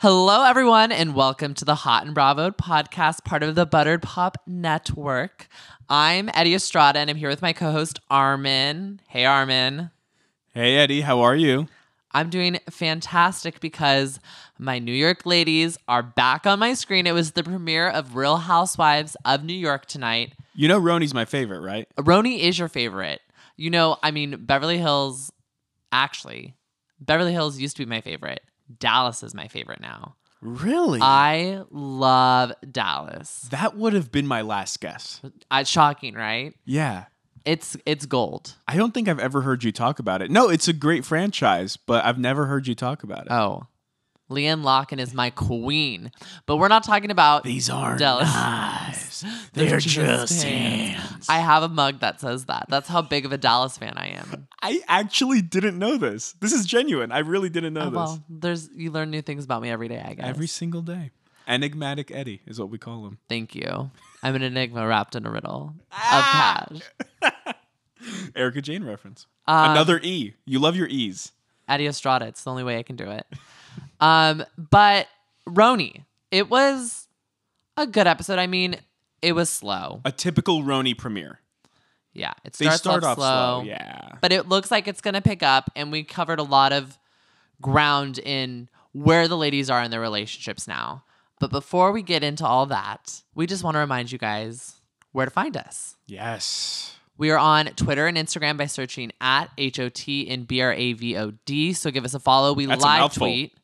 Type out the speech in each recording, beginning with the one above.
Hello, everyone, and welcome to the Hot and Bravo podcast, part of the Buttered Pop Network. I'm Eddie Estrada, and I'm here with my co host, Armin. Hey, Armin. Hey Eddie, how are you? I'm doing fantastic because my New York ladies are back on my screen. It was the premiere of Real Housewives of New York tonight. You know RHONY's my favorite, right? RHONY is your favorite. You know, I mean, Beverly Hills, actually, Beverly Hills used to be my favorite. Dallas is my favorite now. Really? I love Dallas. that would have been my last guess. Uh, shocking, right? Yeah. It's it's gold. I don't think I've ever heard you talk about it. No, it's a great franchise, but I've never heard you talk about it. Oh, LeeAnne Locken is my queen. But we're not talking about These aren't Dallas. knives. They're They're just just hands. hands. I have a mug that says that. That's how big of a Dallas fan I am. I actually didn't know this. This is genuine. I really didn't know Oh, this. well, there's you learn new things about me every day. I guess. Every single day. Enigmatic Eddie is what we call him. Thank you. I'm an enigma wrapped in a riddle Ah! of cash. Erika Jayne reference. Um, Another E. You love your E's. Eddie Estrada. It's the only way I can do it. Um, but RHONY, it was a good episode. I mean, it was slow. A typical RHONY premiere. Yeah, it They starts start off slow, slow. Yeah. but it looks like it's gonna pick up, and we covered a lot of ground in where the ladies are in their relationships now. But before we get into all that, we just want to remind you guys where to find us. Yes. We are on Twitter and Instagram by searching at HOT and B R A V O D. So give us a follow. We That's live tweet.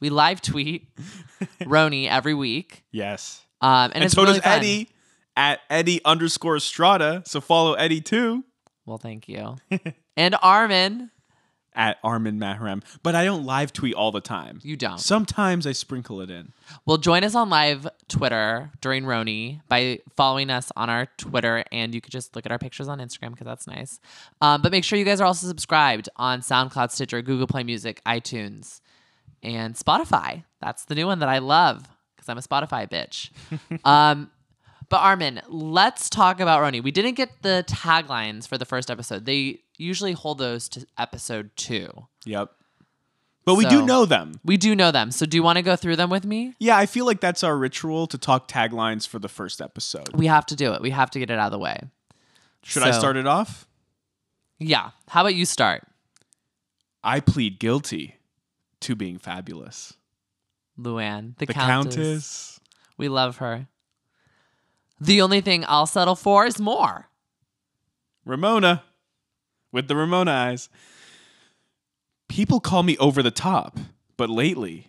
We live tweet RHONY every week. Yes. Um, and, And, it's so really does fun. Eddie at Eddie underscore Strada. So follow Eddie too Well, thank you. and Armin, at Armin Mahram. But I don't live tweet all the time. you don't. Sometimes I sprinkle it in. Well, join us on live Twitter during RHONY by following us on our Twitter, and you could just look at our pictures on Instagram because that's nice. Um, but make sure you guys are also subscribed on SoundCloud, Stitcher, Google Play Music, iTunes, and Spotify. That's the new one that I love because I'm a Spotify bitch. um, but Armin, let's talk about RHONY. We didn't get the taglines for the first episode. They usually hold those to episode two. Yep. But we So- do know them. We do know them. So do you want to go through them with me? Yeah, I feel like that's our ritual to talk taglines for the first episode. We have to do it. We have to get it out of the way. Should I start it off? Yeah. How about you start? I plead guilty to being fabulous. Luann, the, The countess. Countess. We love her. The only thing I'll settle for is more. Ramona with the Ramona eyes. People call me over the top, but lately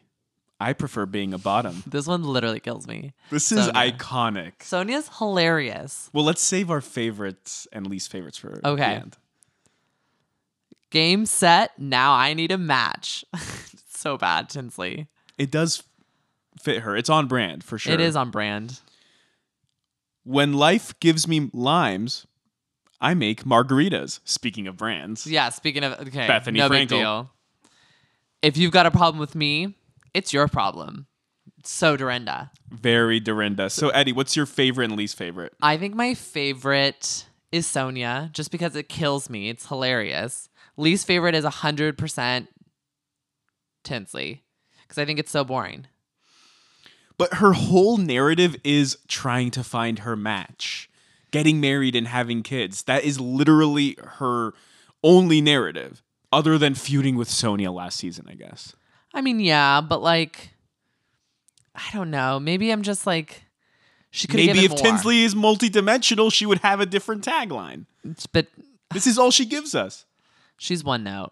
I prefer being a bottom. This one literally kills me. This is Sonja. iconic. Sonja's hilarious. Well, let's save our favorites and least favorites for Okay. the end. Game set. Now I need a match. so bad, Tinsley. It does fit her. It's on brand for sure. It is on brand. When life gives me limes, I make margaritas. Speaking of brands. Yeah. Speaking of okay, Bethenny no big Frankel. deal. If you've got a problem with me, it's your problem. So Dorinda. Very Dorinda. So Eddie, what's your favorite and least favorite? I think my favorite is Sonja, just because it kills me. It's hilarious. Least favorite is 100% Tinsley, because I think it's so boring. But her whole narrative is trying to find her match, getting married and having kids. That is literally her only narrative, other than feuding with Sonja last season, I guess. I mean, yeah, but like, I don't know. Maybe I'm just like, she could Maybe if more. Tinsley is multidimensional, she would have a different tagline. but This is all she gives us. she's one note.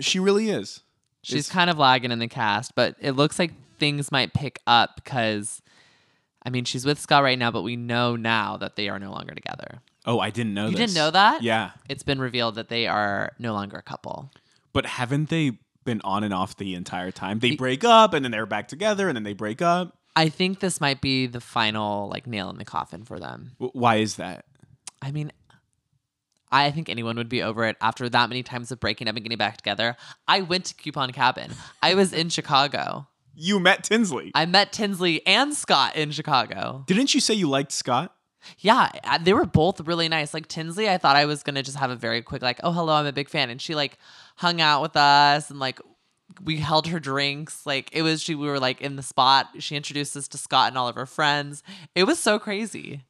She really is. She's It's- kind of lagging in the cast, but it looks like things might pick up because, I mean, she's with Scott right now, but we know now that they are no longer together. Oh, I didn't know You this. didn't know that? Yeah. It's been revealed that they are no longer a couple. But haven't they been on and off the entire time? They break up and then they're back together and then they break up. I think this might be the final like nail in the coffin for them. W- Why is that? I mean, I think anyone would be over it after that many times of breaking up and getting back together. I went to Coupon Cabin. I was in Chicago. You met Tinsley. I met Tinsley and Scott in Chicago. Didn't you say you liked Scott? Yeah, uh, they were both really nice. Like Tinsley, I thought I was gonna just have a very quick like, oh hello, I'm a big fan, and she like hung out with us and like we held her drinks. Like it was she we were like in the spot. She introduced us to Scott and all of her friends. It was so crazy.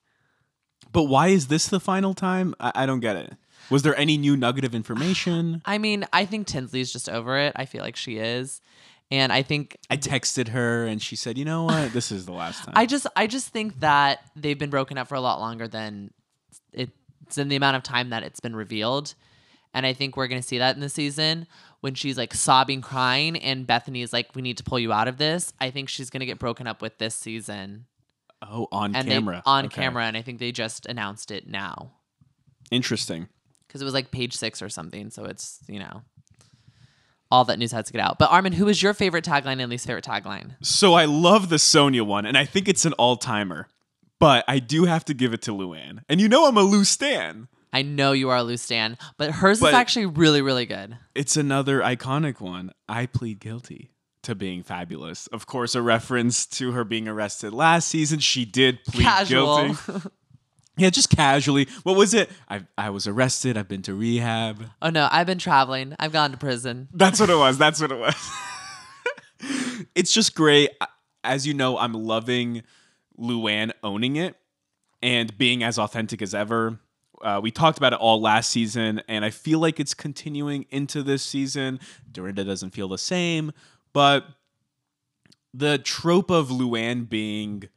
But why is this the final time? I, I don't get it. Was there any new nugget of information? I mean, I think Tinsley's just over it. I feel like she is. And I think I texted her and she said, "You know what? This is the last time." I just I just think that they've been broken up for a lot longer than it's in the amount of time that it's been revealed. And I think we're gonna see that in the season when she's like sobbing, crying, and Bethenny is like, "We need to pull you out of this." I think she's gonna get broken up with this season. Oh, on and camera. They, on Okay. camera, and I think they just announced it now Interesting. because it was like page six or something. So it's you know all that news has to get out. But Armin, who is your favorite tagline and least favorite tagline? So I love the Sonja one, and I think it's an all-timer. But I do have to give it to Luann. And you know I'm a Lou Stan. I know you are a loose Stan, but hers But- is actually really, really good. It's another iconic one. I plead guilty to being fabulous. Of course, a reference to her being arrested last season. She did plead Casual. guilty. Yeah, just casually. What was it? I I was arrested. I've been to rehab. oh no, I've been traveling. I've gone to prison. That's what it was. That's what it was. it's just great. As you know, I'm loving Luann owning it and being as authentic as ever. Uh, we talked about it all last season, and I feel like it's continuing into this season. Dorinda doesn't feel the same, but the trope of Luann being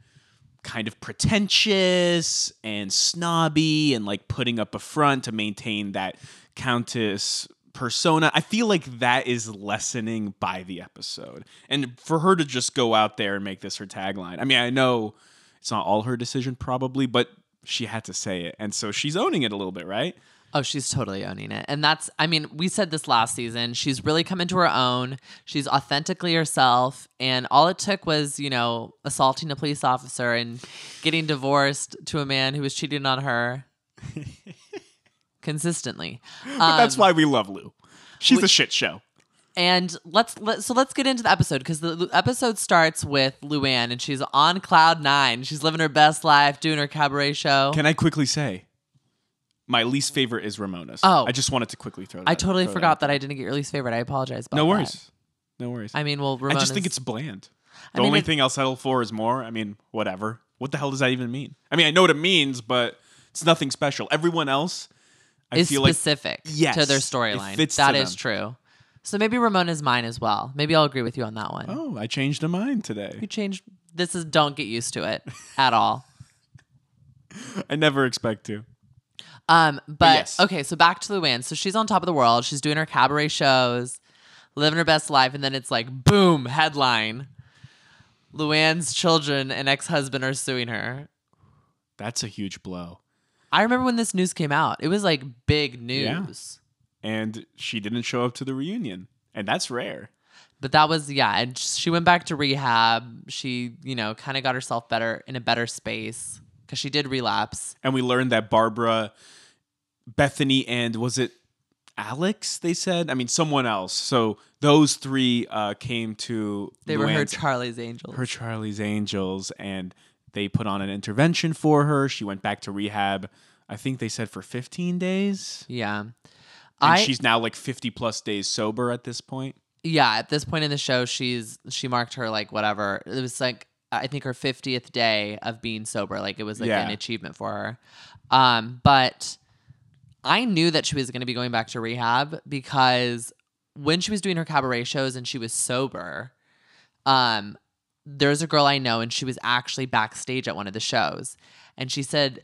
kind of pretentious and snobby and like putting up a front to maintain that countess persona i feel like that is lessening by the episode. And for her to just go out there and make this her tagline i mean i know it's not all her decision probably but she had to say it. And so she's owning it a little bit right Oh, she's totally owning it. And that's, I mean, we said this last season. She's really come into her own. She's authentically herself. And all it took was, you know, assaulting a police officer and getting divorced to a man who was cheating on her consistently. but that's Um, why we love lou she's we- a shit show And let's let so let's get into the episode because the the episode starts with Luann and she's on cloud nine. She's living her best life, doing her cabaret show. can i quickly say my least favorite is ramona's Oh. i just wanted to quickly throw that I totally throw forgot that, that I didn't get your least favorite. I apologize. About no that. worries no worries I mean, well, I just think it's bland. I The mean, only it- thing I'll settle for is more. I mean, whatever. What the hell does that even mean? I mean, I know what it means, but it's nothing special. Everyone else, I is feel like specific Yes, to their storyline. That is them. true. So maybe Ramona's mine as well. Maybe I'll agree with you on that one. oh, I changed my mind today. You changed. This is don't get used to it at all. I never expect to. Um, but yes. okay, so back to Luann. So she's on top of the world. She's doing her cabaret shows, living her best life, and then it's like boom, headline. Luann's children and ex-husband are suing her. That's a huge blow. I remember when this news came out. It was like big Yeah. news. And she didn't show up to the reunion, and that's rare. But that was yeah, and she went back to rehab. She, you know, kind of got herself better in a better space cuz she did relapse. And we learned that Barbara, Bethenny, and was it Alex? They said. I mean, someone else. So those three uh, came to. They were her Luann's- Charlie's angels. her Charlie's Angels, and they put on an intervention for her. She went back to rehab. I think they said for 15 days, yeah. and I she's now like 50 plus days sober at this point. yeah, at this point in the show she's she marked her like whatever. It was like I think her 50th day of being sober. Like it was like Yeah. an achievement for her. Um but I knew that she was going to be going back to rehab because when she was doing her cabaret shows and she was sober, um, there's a girl I know and she was actually backstage at one of the shows. And she said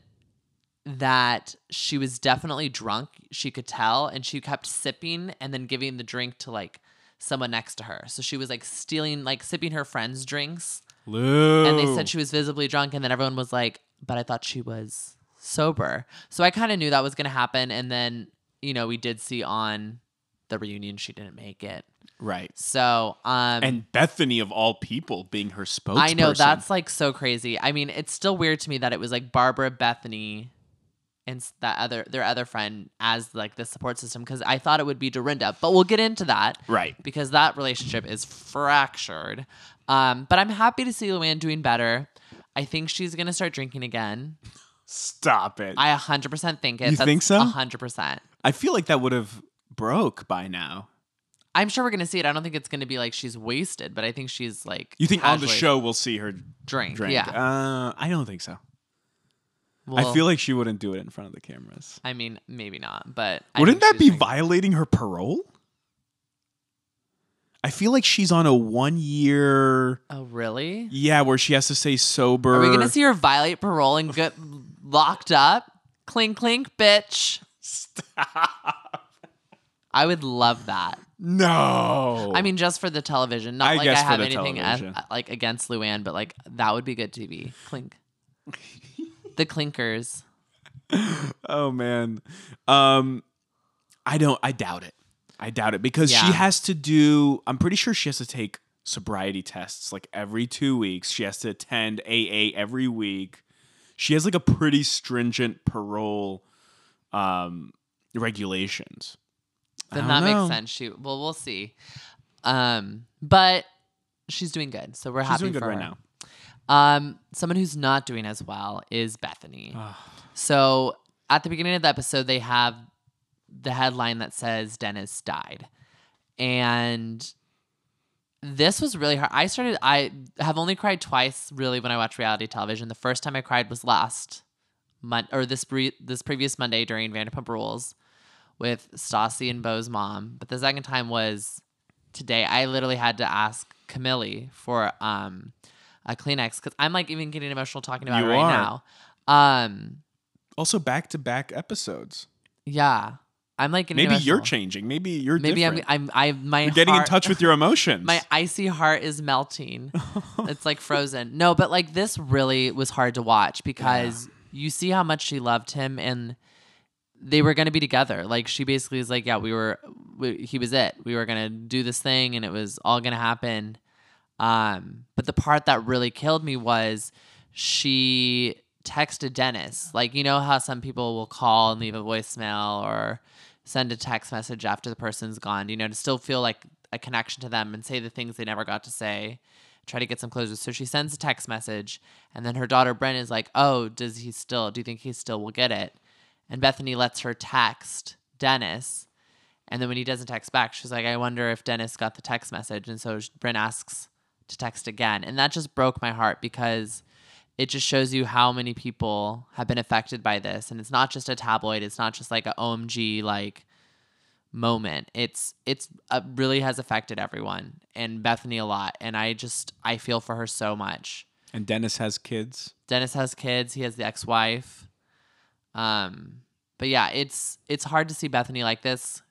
that she was definitely drunk. She could tell. And she kept sipping and then giving the drink to like someone next to her. So she was like stealing, like sipping her friends' drinks. Lou. And they said she was visibly drunk. And then everyone was like, but I thought she was sober. So I kind of knew that was going to happen. And then, you know, we did see on the reunion she didn't make it. right. So, um, And Bethenny of all people being her spokesperson. I know that's like so crazy. I mean, it's still weird to me that it was like Barbara, Bethenny, and that other their other friend as like the support system because I thought it would be Dorinda, but we'll get into that right. because that relationship is fractured. Um, but I'm happy to see Luann doing better. I think she's gonna start drinking again. Stop it. I 100% think it. You That's think so? 100%. I feel like that would have broke by now. I'm sure we're gonna see it. I don't think it's gonna be like she's wasted, but I think she's like. You think on the show we'll see her drink? drink? Yeah. Uh, I don't think so. Well, I feel like she wouldn't do it in front of the cameras. I mean, maybe not, but I Wouldn't that be violating her parole? I feel like she's on a one year. Oh, really? Yeah, where she has to stay sober. Are we gonna see her violate parole and get locked up? Clink clink, bitch. Stop. I would love that. No. I mean, just for the television. Not I like I have anything as, like against Luann, but like that would be good TV. Clink. the clinkers. oh man. Um, I don't. I doubt it. I doubt it because she has to do. I'm pretty sure she has to take sobriety tests like every two weeks. She has to attend AA every week. She has like a pretty stringent parole um, regulations. Then that know. makes sense. She well, we'll see. Um, but she's doing good, so we're happy. She's happy doing good for right her. now. Um, someone who's not doing as well is Bethenny. So at the beginning of the episode, they have the headline that says Dennis died. And this was really hard. I started, I have only cried twice really when I watch reality television. The first time I cried was last month or this, pre- this previous Monday during Vanderpump Rules with Stassi and Bo's mom. But the second time was today. I literally had to ask Camille for um, a Kleenex because I'm like even getting emotional talking about You it right are. now. Um, Also, back to back episodes. yeah, I'm like getting Maybe you're changing. Maybe you're Maybe I'm. I'm, I, my you're getting heart, in touch with your emotions. My icy heart is melting. it's like frozen. No, but like this really was hard to watch because you see how much she loved him and they were going to be together. Like she basically is like, yeah, we were, we, he was it. We were going to do this thing and it was all going to happen. Um, but the part that really killed me was she texted Dennis. Like, you know how some people will call and leave a voicemail or send a text message after the person's gone, you know, to still feel like a connection to them and say the things they never got to say, try to get some closure. So she sends a text message, and then her daughter Bryn is like, Oh, does he still, do you think he still will get it? And Bethenny lets her text Dennis. And then when he doesn't text back, she's like, I wonder if Dennis got the text message. And so Bryn asks to text again. And that just broke my heart because it just shows you how many people have been affected by this. And it's not just a tabloid, it's not just like a OMG like moment. It's it's uh, really has affected everyone and Bethenny a lot. And I just I feel for her so much. and Dennis has kids. Dennis has kids. He has the ex-wife. Um, but yeah, it's it's hard to see Bethenny like this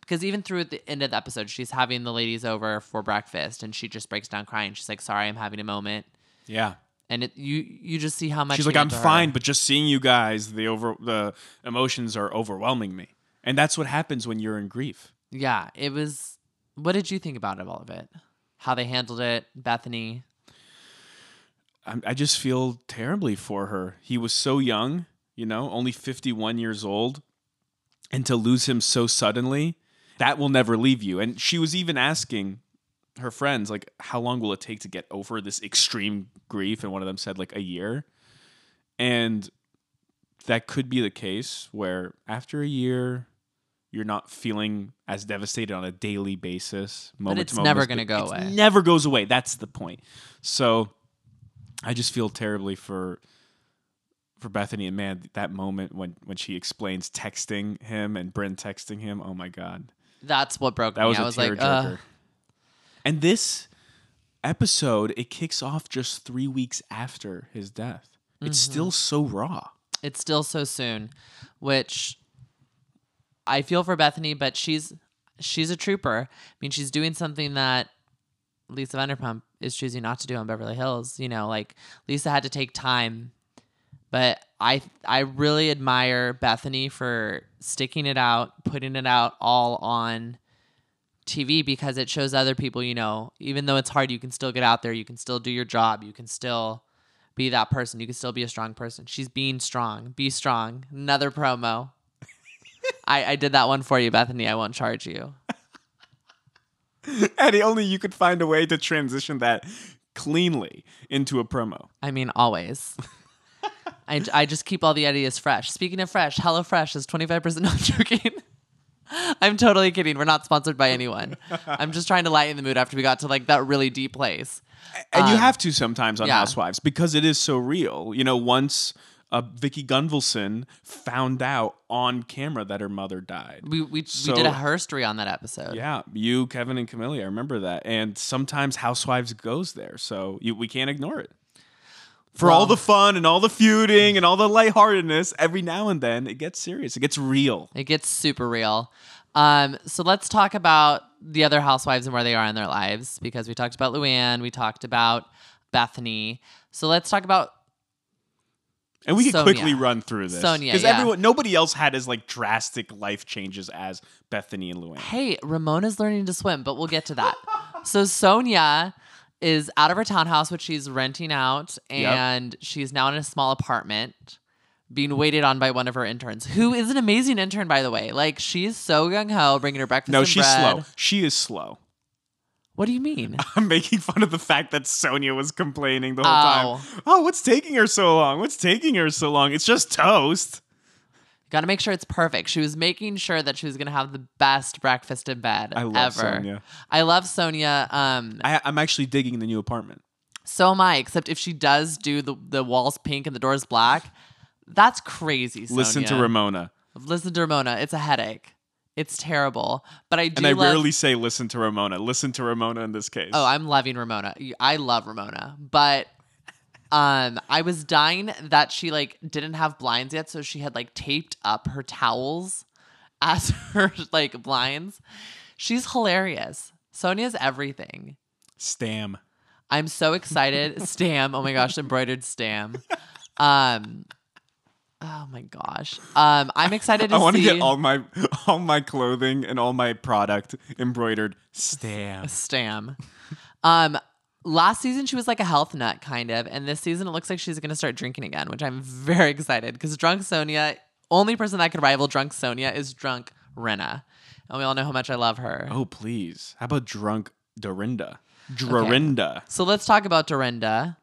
because even through the end of the episode, she's having the ladies over for breakfast, and she just breaks down crying. She's like, "Sorry, I'm having a moment," Yeah. And it you you just see how much She's like, I'm fine, but just seeing you guys, the over the emotions are overwhelming me. And that's what happens when you're in grief. Yeah, it was. What did you think about it, all of it? How they handled it, Bethenny. I, I just feel terribly for her. He was so young, you know, only 51 years old. And to lose him so suddenly, that will never leave you. And she was even asking her friends, like, how long will it take to get over this extreme grief? And one of them said, like, a year. And that could be the case where after a year, you're not feeling as devastated on a daily basis. Moment it's to moment. never gonna go It away. Never goes away. That's the point. So I just feel terribly for for Bethenny and man, that moment when when she explains texting him and Bryn texting him. Oh my god, That's what broke that me. was I was like, uh, and this episode, it kicks off just three weeks after his death. It's Mm-hmm. still so raw. it's still so soon, which I feel for Bethenny, but she's she's a trooper. I mean, she's doing something that Lisa Vanderpump is choosing not to do on Beverly Hills. You know, like Lisa had to take time, but I I really admire Bethenny for sticking it out, putting it out all on TV because it shows other people, you know, even though it's hard, you can still get out there, you can still do your job, you can still be that person, you can still be a strong person. She's being strong. Be strong. Another promo. I, I did that one for you, Bethenny. I won't charge you. Eddie, only you could find a way to transition that cleanly into a promo. I mean, always. I, I just keep all the ideas fresh. Speaking of fresh, HelloFresh is 25% no I'm joking. I'm totally kidding. We're not sponsored by anyone. I'm just trying to lighten the mood after we got to like that really deep place. And you Um, have to sometimes on yeah. Housewives because it is so real. You know, once uh, Vicki Gunvalson found out on camera that her mother died. We we, we did a herstory on that episode. Yeah, you, Kevin, and Camille, I remember that. And sometimes Housewives goes there, so you, we can't ignore it. For all the fun and all the feuding and all the lightheartedness, every now and then it gets serious. It gets real. It gets super real. Um, so let's talk about the other housewives and where they are in their lives because we talked about Luann, we talked about Bethenny. So let's talk about And we could Sonja. quickly run through this. Sonja, Because yeah. everyone nobody else had as like drastic life changes as Bethenny and Luann. hey, Ramona's learning to swim, but we'll get to that. so Sonja is out of her townhouse, which she's renting out, Yep. and she's now in a small apartment being waited on by one of her interns, who is an amazing intern, by the way. Like, she's so gung ho, bringing her breakfast No, she's bread. slow. She is slow. What do you mean? I'm making fun of the fact that Sonja was complaining the whole Oh. time. Oh, what's taking her so long? What's taking her so long? It's just toast. Got to make sure it's perfect. She was making sure that she was going to have the best breakfast in bed I love ever. Sonja. I love Sonja. Um, I, I'm actually digging the new apartment. so am I. Except if she does do the the walls pink and the doors black, that's crazy. Sonja. Listen to Ramona. Listen to Ramona. It's a headache. It's terrible. But I do And I love. rarely say listen to Ramona. Listen to Ramona in this case. oh, I'm loving Ramona. I love Ramona, but. Um, I was dying that she like didn't have blinds yet, so she had like taped up her towels as her like blinds. She's hilarious. Sonja's everything. Stam. I'm so excited. Stam. Oh my gosh, embroidered stam. Um Oh my gosh. Um I'm excited to see. I want to get all my all my clothing and all my product embroidered stam. stam. Um last season she was like a health nut kind of, and this season it looks like she's going to start drinking again, which I'm very excited cuz drunk Sonja, only person that could rival drunk Sonja is drunk Renna. And we all know how much I love her. Oh please. How about drunk Dorinda? Dorinda. So let's talk about Dorinda.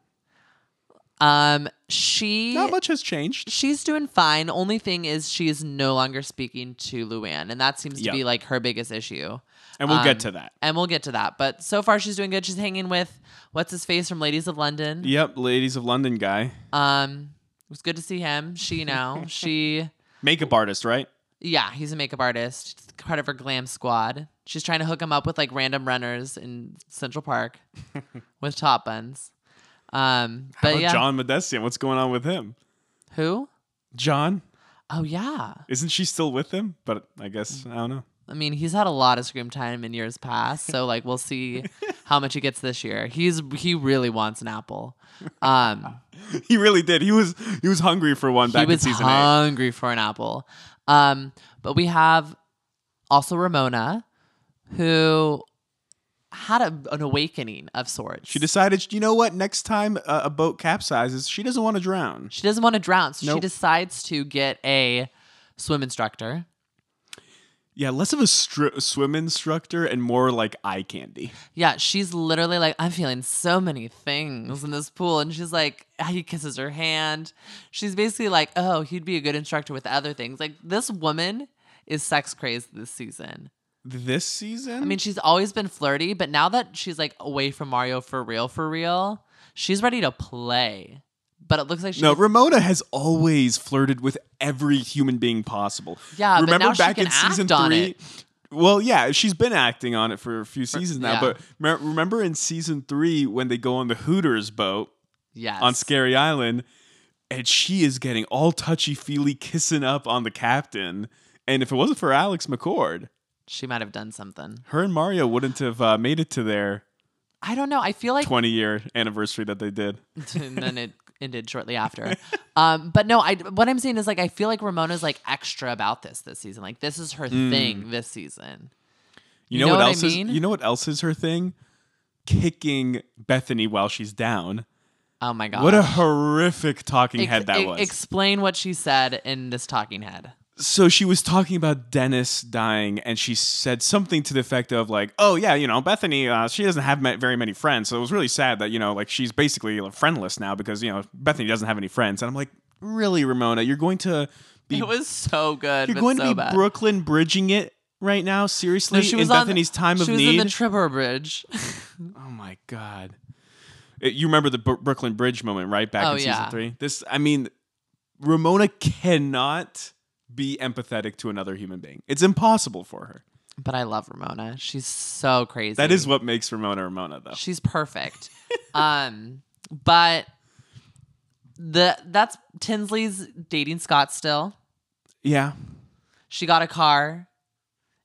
Um she Not much has changed. she's doing fine. Only thing is she is no longer speaking to Luann, and that seems to Yep. be like her biggest issue. And we'll Um, get to that. And we'll get to that. But so far she's doing good. She's hanging with what's his face from Ladies of London. Yep, ladies of London guy. Um it was good to see him. She now. she Makeup artist, right? yeah, he's a makeup artist. He's part of her glam squad. She's trying to hook him up with like random runners in Central Park with top buns. Um How but about yeah. John Mahdessian? What's going on with him? Who? John? Oh yeah. Isn't she still with him? But I guess I don't know. I mean, he's had a lot of scream time in years past, so like we'll see how much he gets this year. He's he really wants an apple. Um, He really did. He was he was hungry for one back he was in season eight. hungry for an apple. Um, but we have also Ramona, who had a, an awakening of sorts. She decided, you know what? Next time uh, a boat capsizes, she doesn't want to drown. she doesn't want to drown, so she decides to get a swim instructor. Yeah, less of a stri- swim instructor and more like eye candy. Yeah, she's literally like, I'm feeling so many things in this pool. And she's like, ah, he kisses her hand. She's basically like, oh, he'd be a good instructor with other things. Like, this woman is sex crazed this season. This season? I mean, she's always been flirty, but now that she's like away from Mario for real, for real, she's ready to play. But it looks like she no, Ramona has always flirted with every human being possible. Yeah, remember back in season on three? Well, yeah, she's been acting on it for a few seasons now. yeah. But remember in season three when they go on the Hooters boat yes. on Scary Island, and she is getting all touchy feely, kissing up on the captain. And if it wasn't for Alex McCord, She might have done something. her and Mario wouldn't have uh, made it to their I don't know. I feel like 20 year anniversary that they did. and then it ended shortly after. Um, but no, I what I'm saying is like I feel like Ramona's like extra about this this season. Like this is her thing this season. You, You know, know what what I else mean? is? You know what else is her thing? Kicking Bethenny while she's down. Oh my god! What a horrific talking Ex- head that e- was. Explain what she said in this talking head. So she was talking about Dennis dying, and she said something to the effect of like, "Oh yeah, you know, Bethenny, uh, she doesn't have ma- very many friends, so it was really sad that you know, like she's basically friendless now because you know Bethenny doesn't have any friends." And I'm like, "Really, Ramona? You're going to be It was so good. you're going so to be bad. Brooklyn bridging it right now? Seriously, she in on- Bethenny's time she of was need. in the Tripper Bridge. oh my god! It- you remember the Bro- Brooklyn Bridge moment, right? Back Oh, in season yeah. three. This, I mean, Ramona cannot be empathetic to another human being. It's impossible for her. but I love Ramona. She's so crazy. That is what makes Ramona Ramona, though. She's perfect. um, but the that's Tinsley's dating Scott still. Yeah. She got a car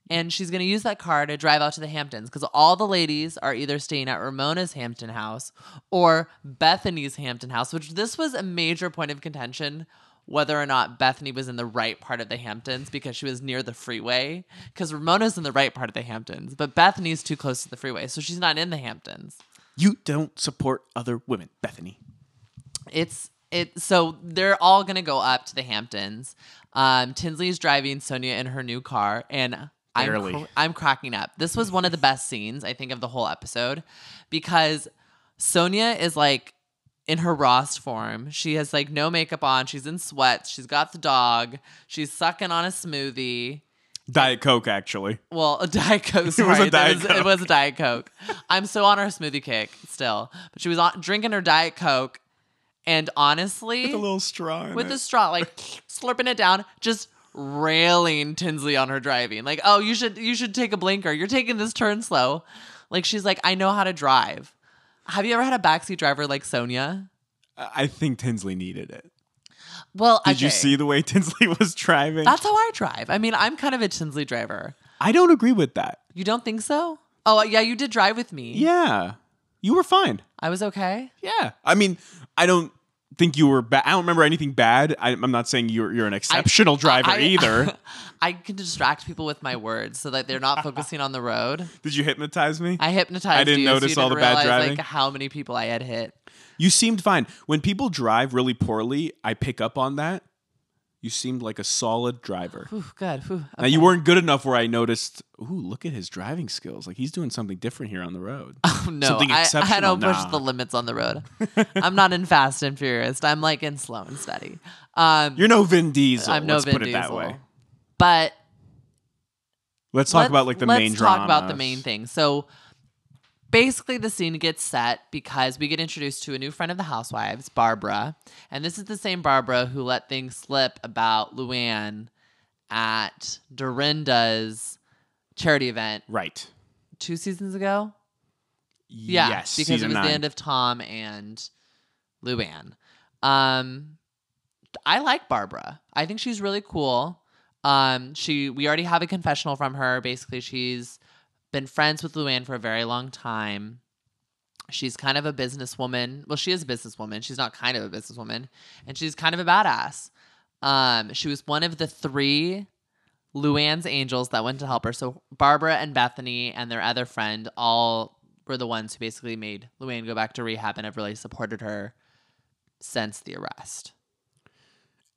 and she's going to use that car to drive out to the Hamptons because all the ladies are either staying at Ramona's Hampton house or Bethenny's Hampton house, which this was a major point of contention whether or not Bethenny was in the right part of the Hamptons because she was near the freeway. Because Ramona's in the right part of the Hamptons, but Bethenny's too close to the freeway, so she's not in the Hamptons. You don't support other women, Bethenny. It's it so they're all gonna go up to the Hamptons. Um, Tinsley's driving Sonja in her new car, and I'm cr- I'm cracking up. This was one of the best scenes I think of the whole episode because Sonja is like in her Rost form. She has like no makeup on. She's in sweats. She's got the dog. She's sucking on a smoothie. Diet Coke, actually. Well, a Diet Coke. was a Sorry, That Diet was- Coke. It was a Diet Coke. I'm so on her smoothie kick still, but she was on drinking her Diet Coke, and honestly, With a little straw. With it. the straw, like slurping it down, just railing Tinsley on her driving. Like, oh, you should you should take a blinker. You're taking this turn slow. Like she's like, I know how to drive. Have you ever had a backseat driver like Sonja? I I think Tinsley needed it. Well, Did you see the way Tinsley was driving? That's how I drive. I mean, I'm kind of a Tinsley driver. I don't agree with that. You don't think so? Oh, yeah, you did drive with me. Yeah. You were fine. I was okay. Yeah. I mean, I don't think you were bad. I don't remember anything bad. I, I'm not saying you're you're an exceptional driver I- either. I can distract people with my words so that they're not focusing on the road. Did you hypnotize me? I hypnotized I didn't you, so notice you all didn't the bad realize, driving. Like how many people I had hit. you seemed fine. When people drive really poorly, I pick up on that. You seemed like a solid driver. Whew, good. Whew, Now you weren't good enough where I noticed. Ooh, look at his driving skills. Like he's doing something different here on the road. Oh, no, Something I, I don't push the limits on the road. I'm not in Fast and Furious. I'm like in slow and steady. Um, You're no Vin Diesel. I'm no let's Vin put it Diesel. that way. But Let's talk let's- about like the main. let's talk about the main thing. So basically, the scene gets set because we get introduced to a new friend of the housewives, Barbara, and this is the same Barbara who let things slip about Luann at Dorinda's charity event Right. two seasons ago. Yeah, Yes. because it was nine. the end of Tom and Luann. Um, I like Barbara. I think she's really cool. Um, she we already have a confessional from her. Basically, she's been friends with Luann for a very long time. She's kind of a businesswoman. Well, she is a businesswoman. She's not kind of a businesswoman, and she's kind of a badass. Um, she was one of the three Luann's angels that went to help her. So Barbara and Bethenny and their other friend all were the ones who basically made Luann go back to rehab and have really supported her since the arrest.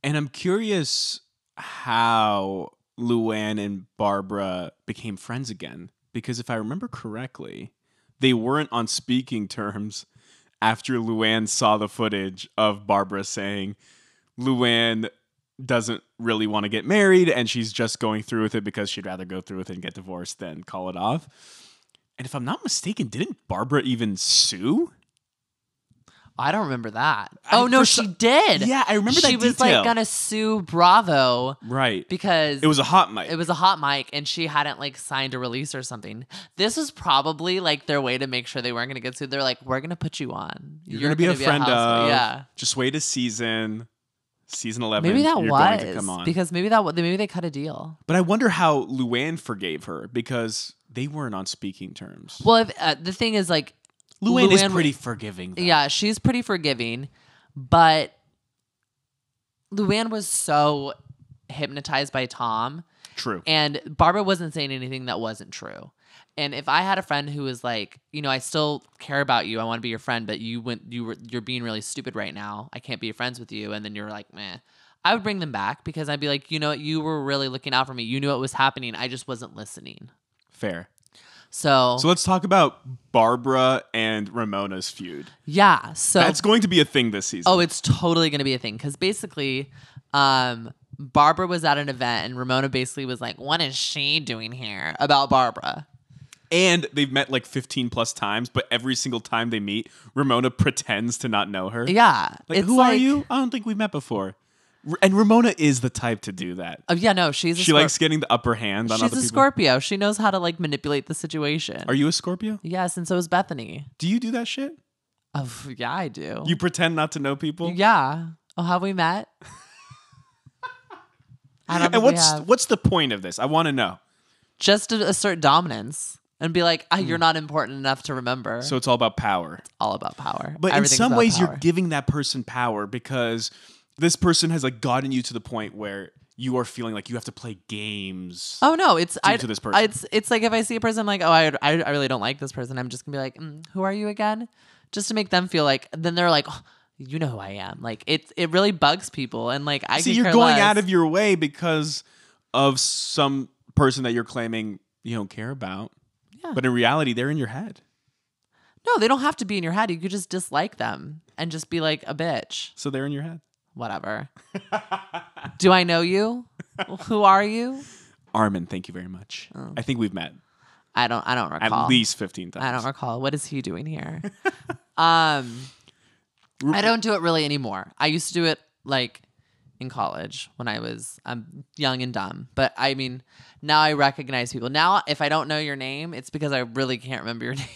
And I'm curious how Luann and Barbara became friends again. Because if I remember correctly, they weren't on speaking terms after Luann saw the footage of Barbara saying Luann doesn't really want to get married and she's just going through with it because she'd rather go through with it and get divorced than call it off. And if I'm not mistaken, didn't Barbara even sue? I don't remember that. I- oh no, she some- did. Yeah, I remember she was detail. like gonna sue Bravo Right. because It was a hot mic. it was a hot mic and she hadn't like signed a release or something. This was probably like their way to make sure they weren't gonna get sued. They're like, we're gonna put you on. You're, gonna be a friend housewife." of. Yeah. Just wait a season. Season eleven. Maybe that you're was going to come on. because maybe that maybe they cut a deal. but I wonder how Luann forgave her because they weren't on speaking terms. Well, if, uh, the thing is like Luann, is pretty forgiving. though. Yeah, she's pretty forgiving, but Luann was so hypnotized by Tom, True. and Barbara wasn't saying anything that wasn't true. And if I had a friend who was like, you know, I still care about you, I want to be your friend, but you went, you were, you're being really stupid right now. I can't be friends with you, and then you're like, meh. I would bring them back because I'd be like, you know, what, you were really looking out for me. You knew what was happening. I just wasn't listening. Fair. So, So let's talk about Barbara and Ramona's feud. yeah. So That's going to be a thing this season. Oh, it's totally going to be a thing because basically, um, Barbara was at an event and Ramona basically was like, What is she doing here? About Barbara. And they've met like 15 plus times, but every single time they meet, Ramona pretends to not know her. Yeah. Like, who are you? I don't think we've met before. And Ramona is the type to do that. Oh, yeah, no, she's a She Scorp- likes getting the upper hand on She's other a people. Scorpio. She knows how to like manipulate the situation. Are you a Scorpio? yes, and so is Bethenny. Do you do that shit? Oh, yeah, I do. You pretend not to know people? yeah. Oh, have we met? I don't And think we what's have. what's the point of this? I want to know. just to assert dominance and be like, ah, you're not important enough to remember. So it's all about power. It's all about power. But Everything's in some about ways, you're power. giving that person power because this person has like gotten you to the point where you are feeling like you have to play games. Oh no, it's I to this person. It's it's like if I see a person, I'm like, oh, I, I I really don't like this person. I'm just gonna be like, mm, who are you again? Just to make them feel like. Then they're like, oh, you know who I am. Like it it really bugs people, and like I See, you're going less. out of your way because of some person that you're claiming you don't care about. Yeah. But in reality, they're in your head. No, they don't have to be in your head. You could just dislike them and just be like a bitch. So they're in your head. Whatever. Do I know you? Who are you? Armin, thank you very much. I think we've met I don't. I don't recall. at least 15 times. I don't recall. What is he doing here? um, I don't do it really anymore. I used to do it like in college when I was um, young and dumb. But I mean, now I recognize people. Now, if I don't know your name, it's because I really can't remember your name.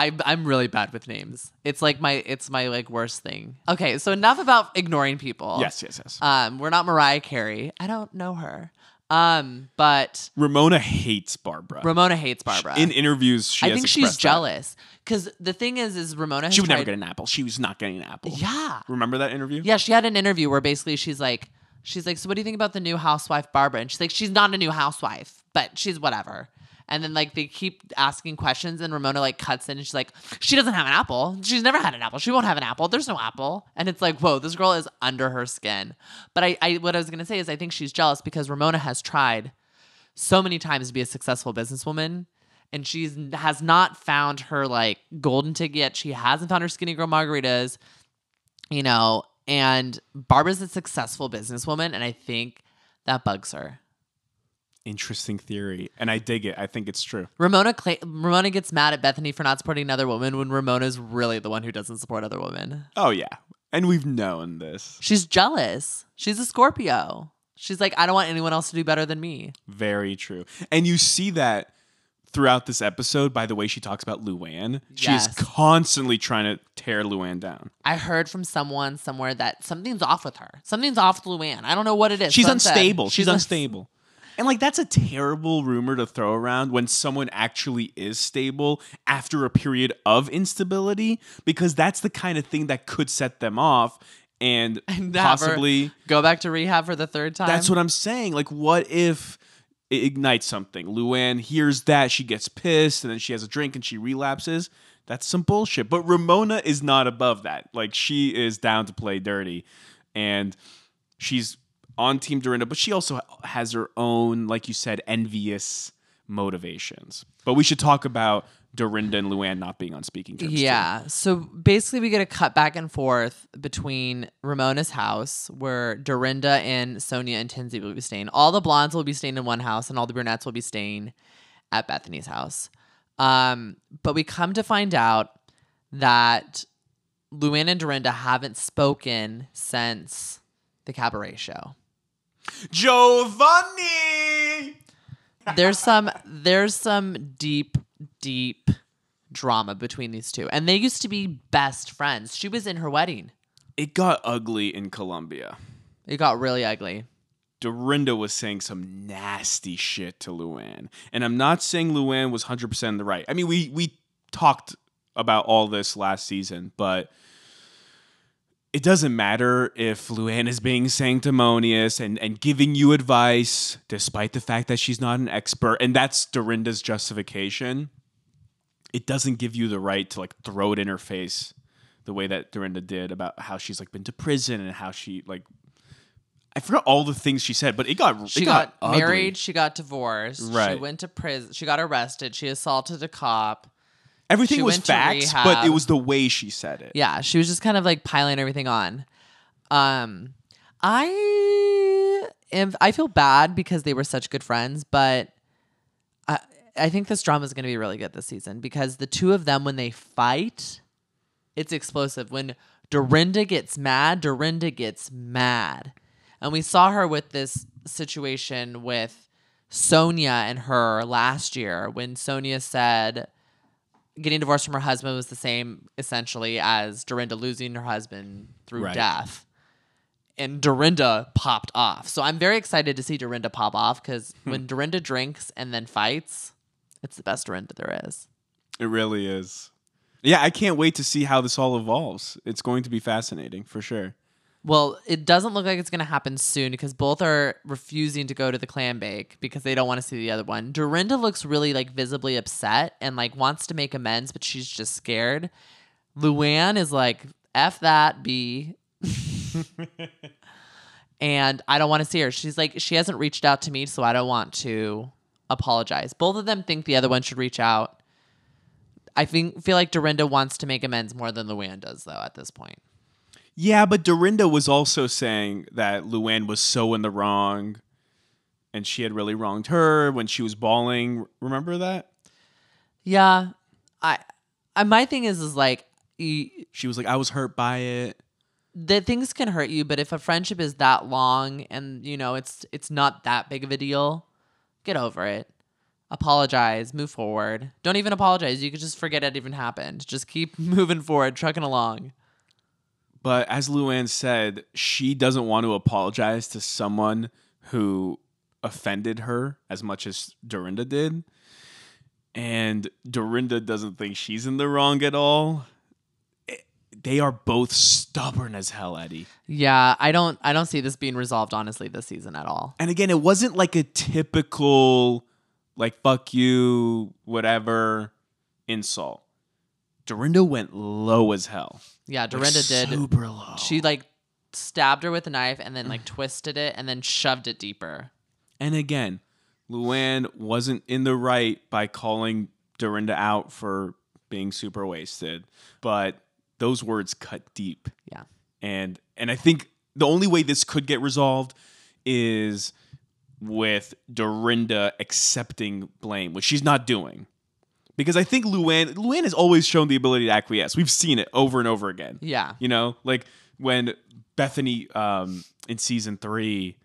I, I'm really bad with names. It's like my it's my like worst thing. Okay, so enough about ignoring people. Yes, yes, yes. Um, we're not Mariah Carey. I don't know her. Um, but Ramona hates Barbara. Ramona hates Barbara. in interviews, she I has think she's expressed that. jealous because the thing is, is Ramona. Has She would never tried- get an apple. She was not getting an apple. Yeah, Remember that interview? yeah. She had an interview where basically she's like, she's like, so what do you think about the new housewife Barbara? And she's like, she's not a new housewife, but she's whatever. And then like they keep asking questions, and Ramona like cuts in, and she's like, she doesn't have an apple. She's never had an apple. She won't have an apple. There's no apple. And it's like, whoa, this girl is under her skin. But I, I what I was gonna say is I think she's jealous because Ramona has tried so many times to be a successful businesswoman and she's has not found her like golden ticket yet. She hasn't found her skinny girl margaritas, you know, and Barbara's a successful businesswoman and I think that bugs her. Interesting theory. And I dig it. I think it's true. Ramona cla- Ramona gets mad at Bethenny for not supporting another woman when Ramona's really the one who doesn't support other women. Oh, yeah. And we've known this. She's jealous. She's a Scorpio. She's like, I don't want anyone else to do better than me. Very true. And you see that throughout this episode by the way she talks about Luann. She is constantly trying to tear Luann down. I heard from someone somewhere that something's off with her. Something's off with Luann. I don't know what it is. She's unstable. She's un- unstable. And like that's a terrible rumor to throw around when someone actually is stable after a period of instability because that's the kind of thing that could set them off and, And possibly go back to rehab for the third time. That's what I'm saying. Like, what if it ignites something? Luann hears that, she gets pissed, and then she has a drink and she relapses. That's some bullshit. But Ramona is not above that. Like, she is down to play dirty. And she's on Team Dorinda, but she also has her own, like you said, envious motivations. But we should talk about Dorinda and Luann not being on speaking terms. too. Yeah. So basically, we get a cut back and forth between Ramona's house, where Dorinda and Sonja and Tinsy will be staying. All the blondes will be staying in one house, and all the brunettes will be staying at Bethenny's house. Um, but we come to find out that Luann and Dorinda haven't spoken since the cabaret show. Giovanni! there's some there's some deep deep drama between these two and they used to be best friends she was in her wedding It got ugly in Colombia. it got really ugly Dorinda was saying some nasty shit to Luann. And I'm not saying Luann was 100% in the right. I mean, we we talked about all this last season, but it doesn't matter if Luann is being sanctimonious and, and giving you advice despite the fact that she's not an expert. And that's Dorinda's justification. It doesn't give you the right to like throw it in her face the way that Dorinda did about how she's like been to prison and how she like I forgot all the things she said, but it got she it got, got, married she got divorced right. she went to prison she got arrested she assaulted a cop Everything she was facts, but it was the way she said it. yeah she was just kind of like piling everything on um I am. I feel bad because they were such good friends, but I I think this drama is going to be really good this season because the two of them when they fight, it's explosive. When Dorinda gets mad, Dorinda gets mad, and we saw her with this situation with Sonja and her last year when Sonja said getting divorced from her husband was the same essentially as Dorinda losing her husband through Right. death. And Dorinda popped off. So I'm very excited to see Dorinda pop off because Hmm. when Dorinda drinks and then fights, it's the best Dorinda there is. It really is. Yeah, I can't wait to see how this all evolves. It's going to be fascinating for sure. Well, it doesn't look like it's going to happen soon because both are refusing to go to the clam bake because they don't want to see the other one. Dorinda looks really like visibly upset and like wants to make amends, but she's just scared. Luann is like, F that, B. and I don't want to see her. She's like, she hasn't reached out to me, so I don't want to apologize. Both of them think the other one should reach out. I think feel like Dorinda wants to make amends more than Luann does, though, at this point. Yeah, but Dorinda was also saying that Luann was so in the wrong and she had really wronged her when she was bawling. Remember that? Yeah, I, I my thing is is like y- She was like, I was hurt by it. the things can hurt you, but if a friendship is that long and you know it's it's not that big of a deal, get over it. Apologize, move forward. Don't even apologize. You could just forget it even happened. Just keep moving forward, trucking along. But as Luann said, she doesn't want to apologize to someone who offended her as much as Dorinda did. And Dorinda doesn't think she's in the wrong at all. It- They are both stubborn as hell, Eddie. Yeah, I don't I don't see this being resolved honestly this season at all. And again, it wasn't like a typical, like, fuck you, whatever insult. Dorinda went low as hell. Yeah, Like, Dorinda did. Super low. She like stabbed her with a knife and then like twisted it and then shoved it deeper. And again, Luann wasn't in the right by calling Dorinda out for being super wasted, but those words cut deep. Yeah. And and I think the only way this could get resolved is with Dorinda accepting blame, which she's not doing. Because I think Luann Luann has always shown the ability to acquiesce. We've seen it over and over again. Yeah. You know, like when Bethenny um, in season three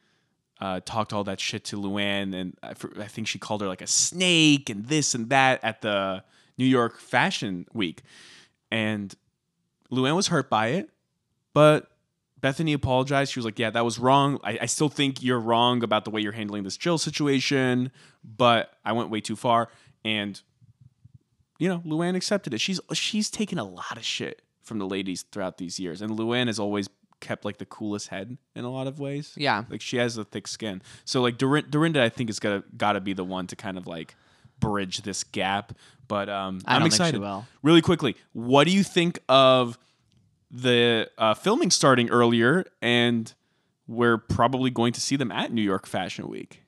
uh, talked all that shit to Luann, and I, I think she called her like a snake and this and that at the New York Fashion Week. And Luann was hurt by it, but Bethenny apologized. She was like, Yeah, that was wrong. I, I still think you're wrong about the way you're handling this Jill situation, but I went way too far. And you know, Luann accepted it. She's she's taken a lot of shit from the ladies throughout these years, and Luann has always kept like the coolest head in a lot of ways. Yeah. like she has a thick skin. So like Dorin- Dorinda, I think is gonna gotta be the one to kind of like bridge this gap. But um, I I'm don't think she excited. Really quickly, what do you think of the uh, filming starting earlier, and we're probably going to see them at New York Fashion Week?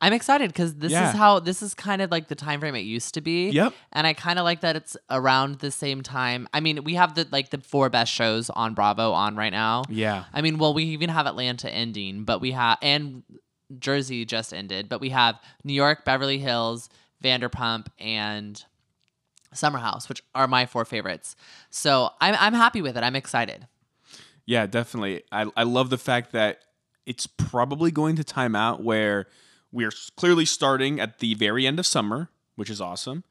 I'm excited because this Yeah. is how this is kind of like the time frame it used to be. Yep. And I kind of like that it's around the same time. I mean, we have the like the four best shows on Bravo on right now. Yeah. I mean, well, we even have Atlanta ending, but we have and Jersey just ended, but we have New York, Beverly Hills, Vanderpump, and Summer House, which are my four favorites. So I'm I'm happy with it. I'm excited. Yeah, definitely. I, I love the fact that it's probably going to time out where we're clearly starting at the very end of summer, which is awesome.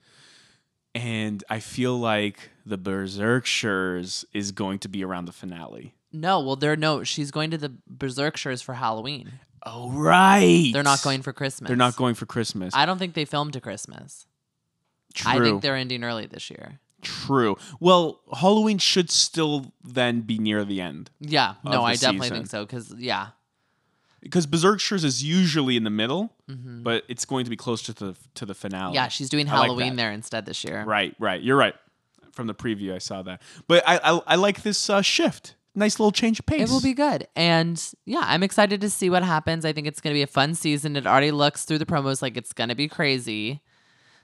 And I feel like the Berserkshires is going to be around the finale. No, well, they're no. She's going to the Berserkshires for Halloween. Oh, right. They're not going for Christmas. They're not going for Christmas. I don't think they filmed to Christmas. True. I think they're ending early this year. True. Well, Halloween should still then be near the end Yeah, no, I definitely season. think so. Because yeah, because Berserkshires is usually in the middle, Mhm. but it's going to be closer to the to the finale. yeah, she's doing I like Halloween that. there instead this year. Right, right. You're right. From the preview, I saw that. But I I, I like this uh, shift. Nice little change of pace. It will be good, and yeah, I'm excited to see what happens. I think it's going to be a fun season. It already looks through the promos like it's going to be crazy.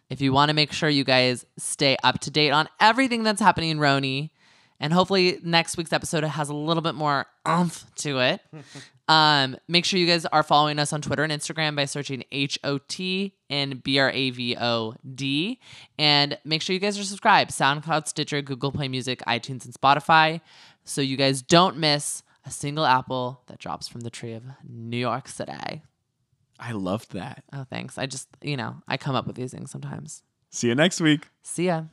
If you want to make sure you guys stay up to date on everything that's happening in RHONY And hopefully next week's episode has a little bit more umph to it. um, make sure you guys are following us on Twitter and Instagram by searching H O T and B R A V O D. And make sure you guys are subscribed SoundCloud, Stitcher, Google Play Music, iTunes, and Spotify. So you guys don't miss a single apple that drops from the tree of New York City. I loved that. Oh, thanks. I just, you know, I come up with these things sometimes. See you next week. See ya.